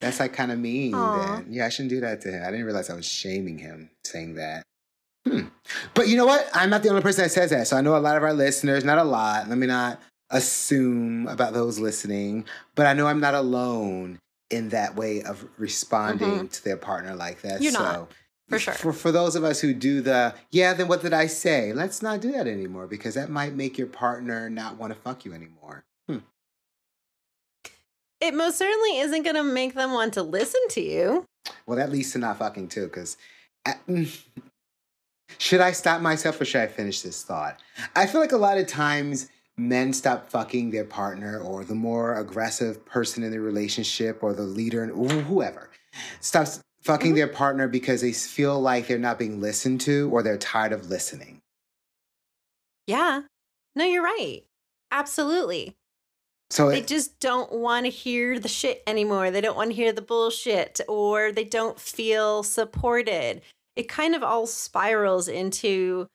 That's like kind of mean. Then. Yeah, I shouldn't do that to him. I didn't realize I was shaming him saying that. Hmm. But you know what? I'm not the only person that says that. So I know a lot of our listeners, not a lot. Let me not assume about those listening, but I know I'm not alone in that way of responding to their partner like that. Mm-hmm. You're so not, for sure. For, for those of us who do the, yeah, then what did I say? Let's not do that anymore because that might make your partner not want to fuck you anymore. Hmm. It most certainly isn't going to make them want to listen to you. Well, that leads to not fucking too because. Should I stop myself or should I finish this thought? I feel like a lot of times men stop fucking their partner or the more aggressive person in the relationship or the leader and whoever stops fucking Mhm. their partner because they feel like they're not being listened to or they're tired of listening. Yeah. No, you're right. Absolutely. So They it, just don't want to hear the shit anymore. They don't want to hear the bullshit or they don't feel supported. It kind of all spirals into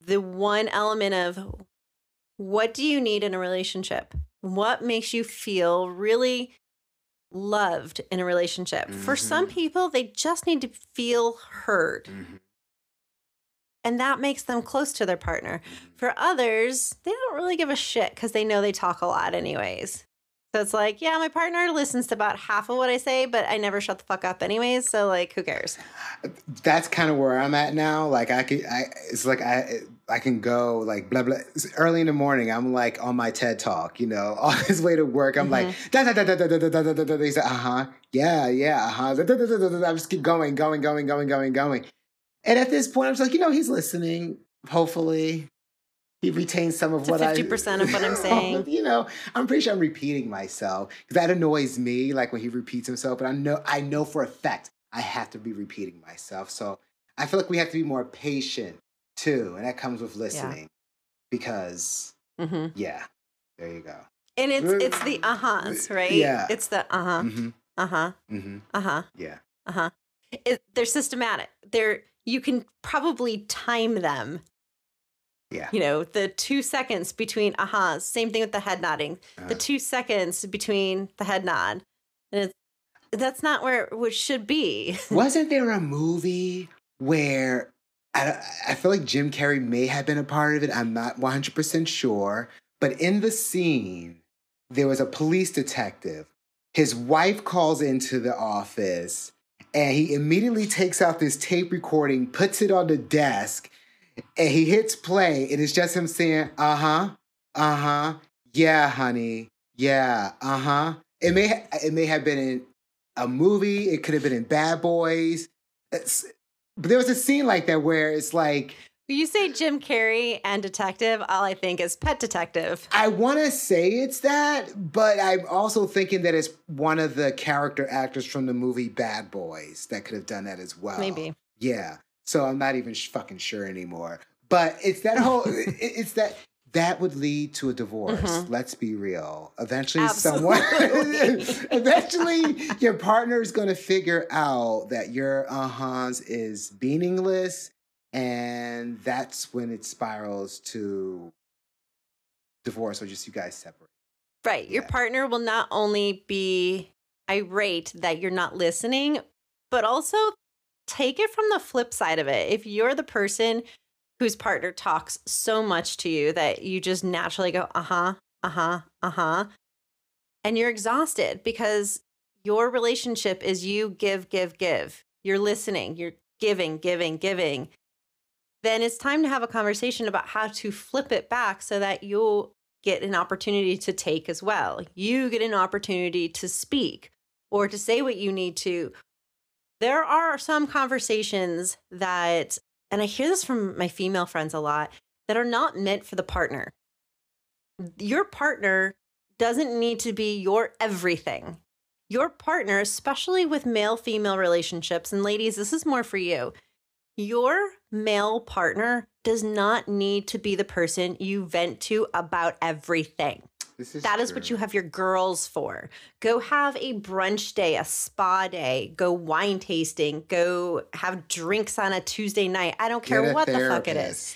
the one element of what do you need in a relationship? What makes you feel really loved in a relationship? For some Mhm. people, they just need to feel heard. Mhm. And that makes them close to their partner. For others, they don't really give a shit because they know they talk a lot, anyways. So it's like, yeah, my partner listens to about half of what I say, but I never shut the fuck up, anyways. So, like, who cares? that's kind of where I'm at now. Like I can, I it's like I I can go like blah blah. It's early in the morning, I'm like on my TED talk, you know, on his way to work. I'm like da da da da da da da da da da. He said, uh huh, yeah, yeah, uh huh. I just keep going, going, going, going, going, going. And at this point, I'm just like, you know, he's listening. Hopefully, he retains some of To what I 50% of what I'm saying. you know, I'm pretty sure I'm repeating myself because that annoys me. Like when he repeats himself, but I know I know for a fact I have to be repeating myself. So I feel like we have to be more patient too, and that comes with listening. Because hmm yeah, there you go. And it's it's the uh huhs, right? Yeah. It's the uh huh, hmm uh huh, hmm uh huh, Yeah. uh huh. It, they're systematic. They're you can probably time them. Yeah. You know, the two seconds between ahas. Same thing with the head nodding. the Uh, two seconds between the head nod. And it's, that's not where it should be. wasn't there a movie where I, I feel like Jim Carrey may have been a part of it? I'm not 100% sure. But in the scene, there was a police detective. His wife calls into the office and he immediately takes out this tape recording, puts it on the desk, and he hits play. And it's just him saying, uh huh, uh huh, yeah, honey, yeah, uh huh. It may ha- it may have been in a movie. It could have been in Bad Boys. It's, but there was a scene like that where it's like you say Jim Carrey and detective, all I think is pet detective. I want to say it's that, but I'm also thinking that it's one of the character actors from the movie Bad Boys that could have done that as well. Maybe. Yeah. So I'm not even sh- fucking sure anymore. But it's that whole. it- it's that that would lead to a divorce. Mhm. Let's be real. Eventually, Absolutely. someone. eventually, your partner is going to figure out that your uh huhs is meaningless, and that's when it spirals to divorce or just you guys separate. Right. Your partner will not only be irate that you're not listening, but also take it from the flip side of it. If you're the person whose partner talks so much to you that you just naturally go, uh huh, uh huh, uh huh, and you're exhausted because your relationship is you give, give, give. You're listening, you're giving, giving, giving. Then it's time to have a conversation about how to flip it back so that you'll get an opportunity to take as well. You get an opportunity to speak or to say what you need to. There are some conversations that, and I hear this from my female friends a lot, that are not meant for the partner. Your partner doesn't need to be your everything. Your partner, especially with male female relationships, and ladies, this is more for you. Your male partner does not need to be the person you vent to about everything. This is That is what you have your girls for. Go have a brunch day, a spa day, go wine tasting, go have drinks on a Tuesday night. I don't care what the fuck it is.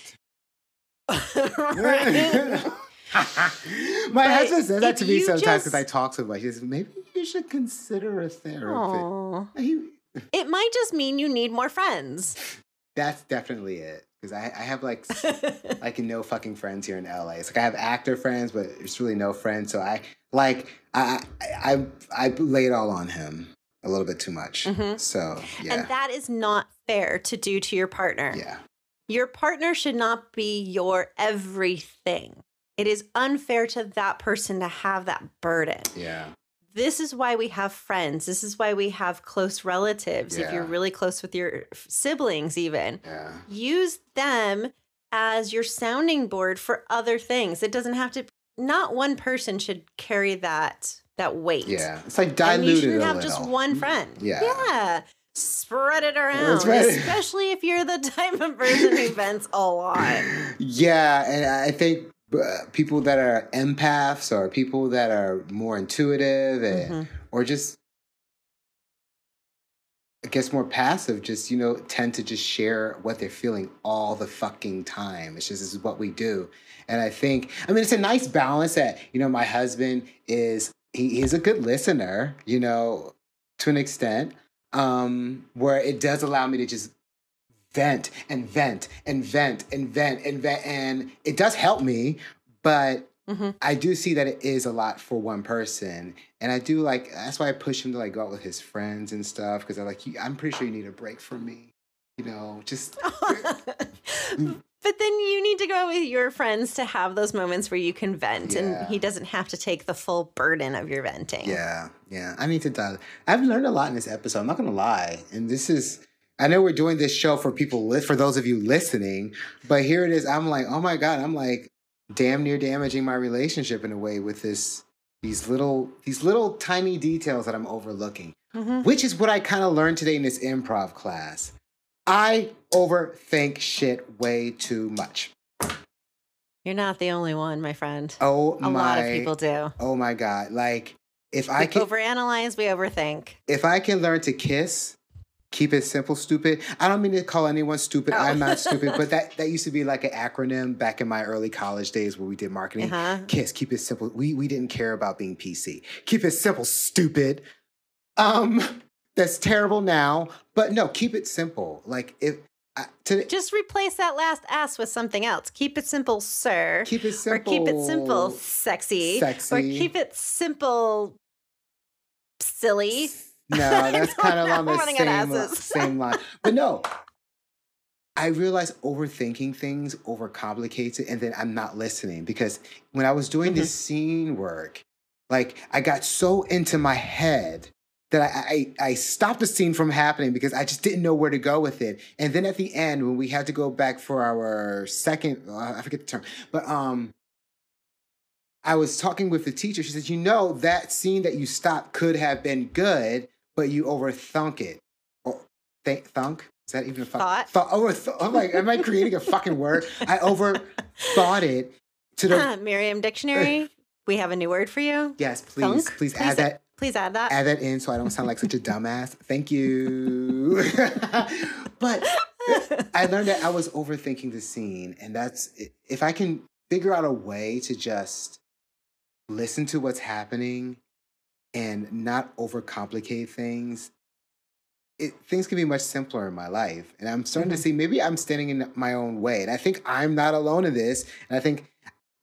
My But husband says that to me sometimes because I talk so much. He says, maybe you should consider a therapist. He- It might just mean you need more friends. that's definitely it. Because I, I have like like no fucking friends here in LA. It's like I have actor friends, but it's really no friends. So I like I I I, I lay it all on him a little bit too much. Mhm. So yeah, And that is not fair to do to your partner. yeah, Your partner should not be your everything. It is unfair to that person to have that burden. yeah, This is why we have friends. This is why we have close relatives. If you're really close with your siblings, even yeah. use them as your sounding board for other things. It doesn't have to. Not one person should carry that that weight. Yeah, it's like diluted. And you shouldn't have little. just one mm, friend. Yeah. Yeah. Spread it around, right. especially if you're the type of person who vents a lot. Yeah, and I think people that are empaths or people that are more intuitive and Mhm. or just I guess more passive, just you know, tend to just share what they're feeling all the fucking time. It's just this is what we do. And I think I mean it's a nice balance that, you know, my husband is he, he's a good listener, you know, to an extent. Um, where it does allow me to just vent and vent and vent and vent and vent and it does help me, but Mhm. I do see that it is a lot for one person, and I do like that's why I push him to like go out with his friends and stuff because I'm like, I'm pretty sure you need a break from me, you know. Just but then you need to go out with your friends to have those moments where you can vent, Yeah. and he doesn't have to take the full burden of your venting. yeah, yeah. I need to dial. I've learned a lot in this episode. I'm not gonna lie, and this is. I know we're doing this show for people, for those of you listening, but here it is. I'm like, oh my god, I'm like, damn near damaging my relationship in a way with this, these little, these little tiny details that I'm overlooking. Mhm. which is what I kind of learned today in this improv class. I overthink shit way too much. You're not the only one, my friend. Oh A my! lot of people do. Oh my god! Like if I can, overanalyze, we overthink. if I can learn to kiss, keep it simple, stupid. I don't mean to call anyone stupid. Oh. I'm not stupid, but that that used to be like an acronym back in my early college days where we did marketing. Uh-huh. Kiss, keep it simple. We we didn't care about being PC. Keep it simple, stupid. Um, that's terrible now, but no, keep it simple. Like if I, to Just replace that last S with something else. Keep it simple, sir. keep it simple. Or keep it simple, sexy. Or keep it simple, silly. No, that's kind of on the I'm running out of same, same line. But no, I realize overthinking things overcomplicates it, and then I'm not listening because when I was doing this Mm-hmm. scene work, like I got so into my head that I, I I stopped the scene from happening because I just didn't know where to go with it. And then at the end, when we had to go back for our second, uh, I forget the term, but um. I was talking with the teacher. She said, "You know that scene that you stopped could have been good, but you overthunk it. Or th- thunk? Is that even a fuck? Thought. Thought. Over. I'm like, am I creating a fucking word? I overthought it to the. Merriam Dictionary, we have a new word for you. Yes, please, Thunk? please add that. Please add that. Add that in so I don't sound like such a dumbass. Thank you. but I learned that I was overthinking the scene, and that's if I can figure out a way to just listen to what's happening and not overcomplicate things. It, things can be much simpler in my life. And I'm starting Mhm. to see maybe I'm standing in my own way. And I think I'm not alone in this. And I think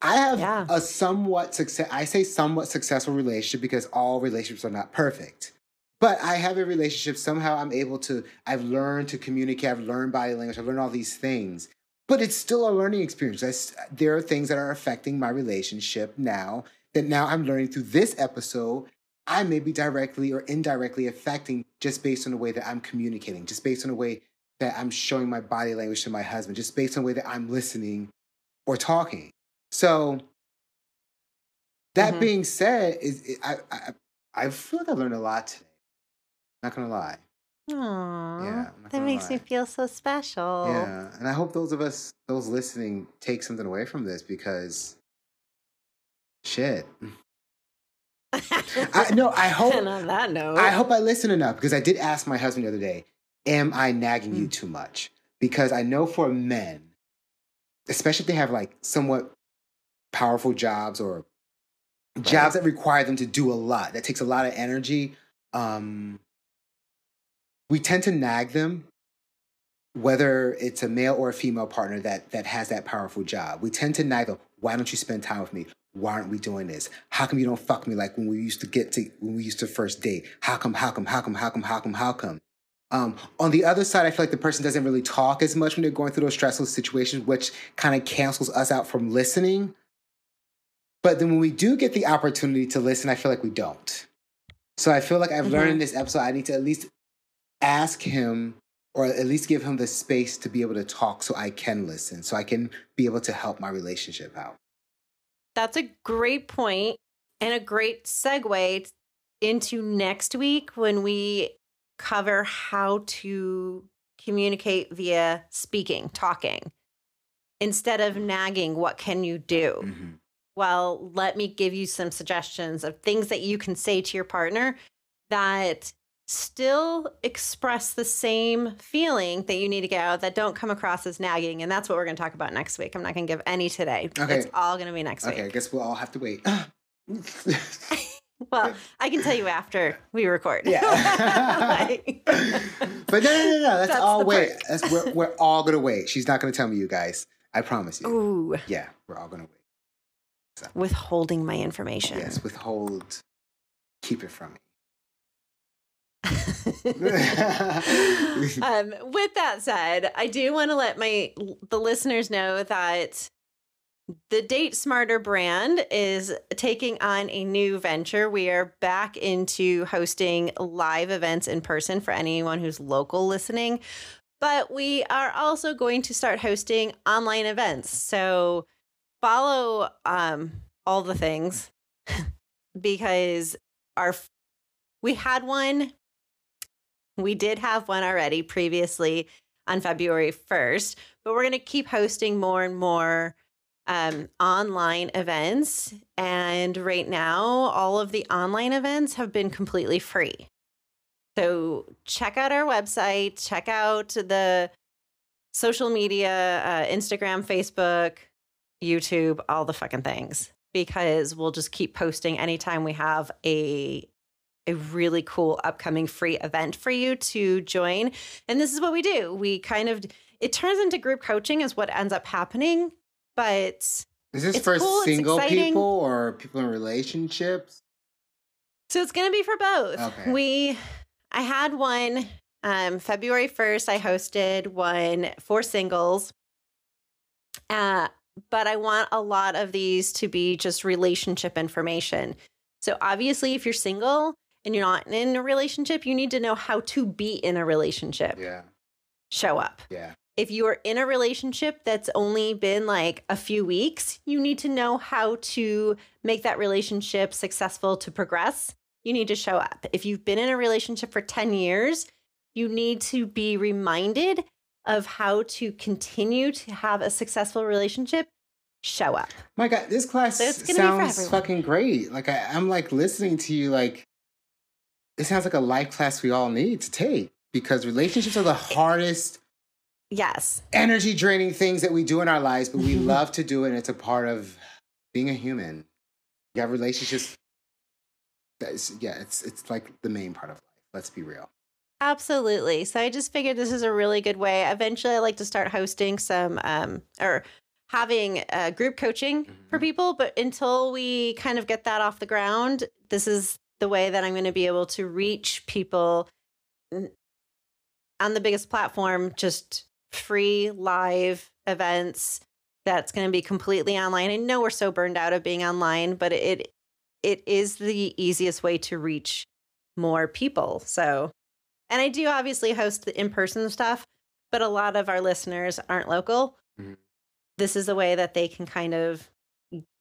I have Yeah. a somewhat success. I say somewhat successful relationship because all relationships are not perfect. But I have a relationship. Somehow I'm able to, I've learned to communicate. I've learned body language. I've learned all these things. But it's still a learning experience. I there are things that are affecting my relationship now that now I'm learning through this episode. I may be directly or indirectly affecting just based on the way that I'm communicating, just based on the way that I'm showing my body language to my husband, just based on the way that I'm listening or talking. So that Mhm. being said, is it, I, I I feel like I learned a lot today. Not gonna lie. Aww, I'm that makes me feel so special. Yeah, and I hope those of us, those listening, take something away from this because shit. I, no, I hope and on that note, I hope I listen enough because I did ask my husband the other day, Am I nagging you too much? Because I know for men, especially if they have like somewhat powerful jobs or jobs that require them to do a lot, that takes a lot of energy, um, we tend to nag them, whether it's a male or a female partner that, that has that powerful job. We tend to nag them, Why don't you spend time with me? Why aren't we doing this? How come you don't fuck me like when we used to get to when we used to first date? How come, how come, how come, how come, how come, how come? Um, on the other side, I feel like the person doesn't really talk as much when they're going through those stressful situations, which kind of cancels us out from listening. But then when we do get the opportunity to listen, I feel like we don't. So I feel like I've learned in this episode, I need to at least ask him or at least give him the space to be able to talk so I can listen, so I can be able to help my relationship out. That's a great point and a great segue into next week when we cover how to communicate via speaking, talking. instead of nagging, what can you do? Mhm. Well, let me give you some suggestions of things that you can say to your partner that still express the same feeling that you need to get out that don't come across as nagging. And that's what we're going to talk about next week. I'm not going to give any today. Okay. It's all going to be next week. Okay, I guess we'll all have to wait. Well, I can tell you after we record. Yeah. Like- but no, no, no, no. That's, That's all wait. That's we're, we're all gonna wait. She's not gonna tell me, you guys. I promise you. Ooh, Yeah, we're all gonna wait. So. withholding my information. Yes, withhold. Keep it from me. um, with that said, I do want to let my the listeners know that the Date Smarter brand is taking on a new venture. We are back into hosting live events in person for anyone who's local listening, but we are also going to start hosting online events. So follow um, all the things because our we had one we did have one already previously on February 1st, but we're going to keep hosting more and more um, online events. And right now, all of the online events have been completely free. So check out our website, check out the social media uh, Instagram, Facebook, YouTube, all the fucking things, because we'll just keep posting anytime we have a a really cool upcoming free event for you to join. And this is what we do. We kind of it turns into group coaching is what ends up happening, but Is this for cool, single people or people in relationships? so it's going to be for both. Okay. We I had one um February 1st I hosted one for singles. Uh but I want a lot of these to be just relationship information. So obviously if you're single and you're not in a relationship, you need to know how to be in a relationship. Yeah, Show up. yeah. if you are in a relationship that's only been like a few weeks, you need to know how to make that relationship successful to progress. You need to show up. If you've been in a relationship for 10 years, you need to be reminded of how to continue to have a successful relationship. Show up. My God, this class So it's gonna be for sounds fucking great. Like I, I'm like listening to you. Like it sounds like a life class we all need to take because relationships are the hardest Yes. energy draining things that we do in our lives, but we love to do it. And it's a part of being a human. You have relationships. That's, yeah, it's it's like the main part of life. Let's be real. Absolutely. So I just figured this is a really good way. Eventually, I like to start hosting some um, or having uh, group coaching for Mhm. people. But until we kind of get that off the ground, this is the way that I'm going to be able to reach people on the biggest platform, just free live events. That's going to be completely online. I know we're so burned out of being online, but it it is the easiest way to reach more people. So and I do obviously host the in person stuff, but a lot of our listeners aren't local. Mhm. This is a way that they can kind of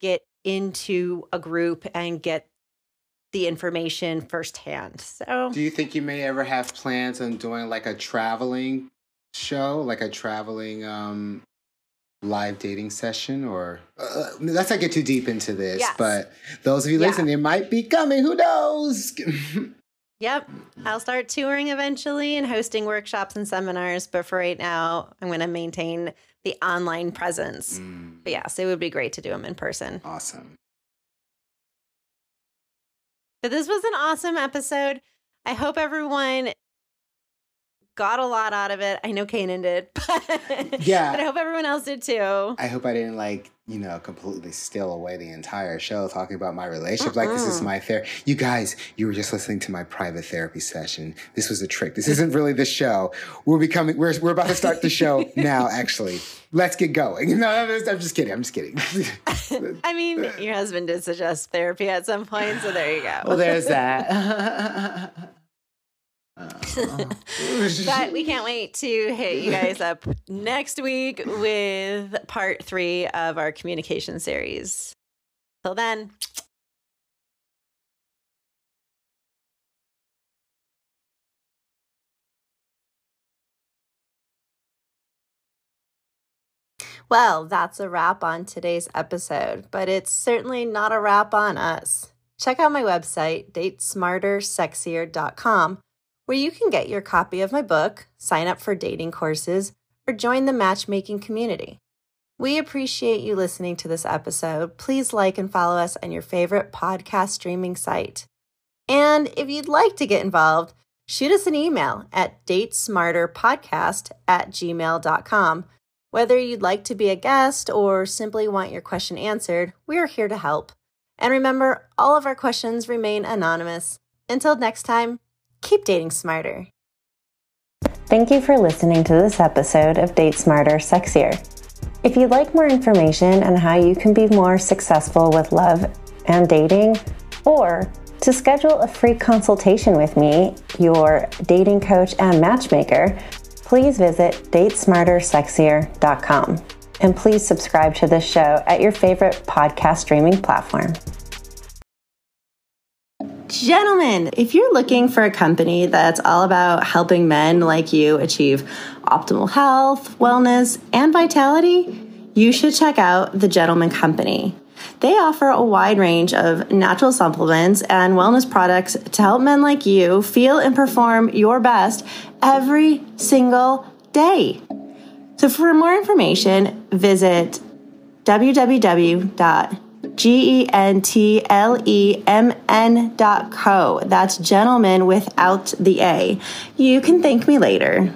get into a group and get the information firsthand. So, Do you think you may ever have plans on doing like a traveling show, like a traveling um, live dating session? Or uh, let's not get too deep into this, Yes. but those of you Yeah. listening, it might be coming. Who knows? yep, I'll start touring eventually and hosting workshops and seminars. But for right now, I'm going to maintain the online presence. Mm, But yes, it would be great to do them in person. awesome. But this was an awesome episode. I hope everyone got a lot out of it. I know Canaan did, but, Yeah. but I hope everyone else did too. I hope I didn't like, you know, completely steal away the entire show talking about my relationship. Like this is my therapy. You guys, you were just listening to my private therapy session. This was a trick. This isn't really the show. We're becoming we're we're about to start the show now, actually. Let's get going. No, I'm just kidding. I'm just kidding. I mean, your husband did suggest therapy at some point, so there you go. well, there's that. Oh. but we can't wait to hit you guys up next week with part three of our communication series. Till then, Well, that's a wrap on today's episode, but it's certainly not a wrap on us. Check out my website, datesmartersexier.com, where you can get your copy of my book, sign up for dating courses, or join the matchmaking community. We appreciate you listening to this episode. Please like and follow us on your favorite podcast streaming site. And if you'd like to get involved, shoot us an email at datesmarterpodcast at gmail.com whether you'd like to be a guest or simply want your question answered, we are here to help. And remember, all of our questions remain anonymous. Until next time, keep dating smarter. Thank you for listening to this episode of Date Smarter Sexier. If you'd like more information on how you can be more successful with love and dating, or to schedule a free consultation with me, your dating coach and matchmaker, please visit datesmartersexier.com. And please subscribe to this show at your favorite podcast streaming platform. Gentlemen, if you're looking for a company that's all about helping men like you achieve optimal health, wellness, and vitality, you should check out The GENTLEMN Company. They offer a wide range of natural supplements and wellness products to help men like you feel and perform your best every single day. So, for more information, visit www.gentlemn.co. That's gentleman without the A. You can thank me later.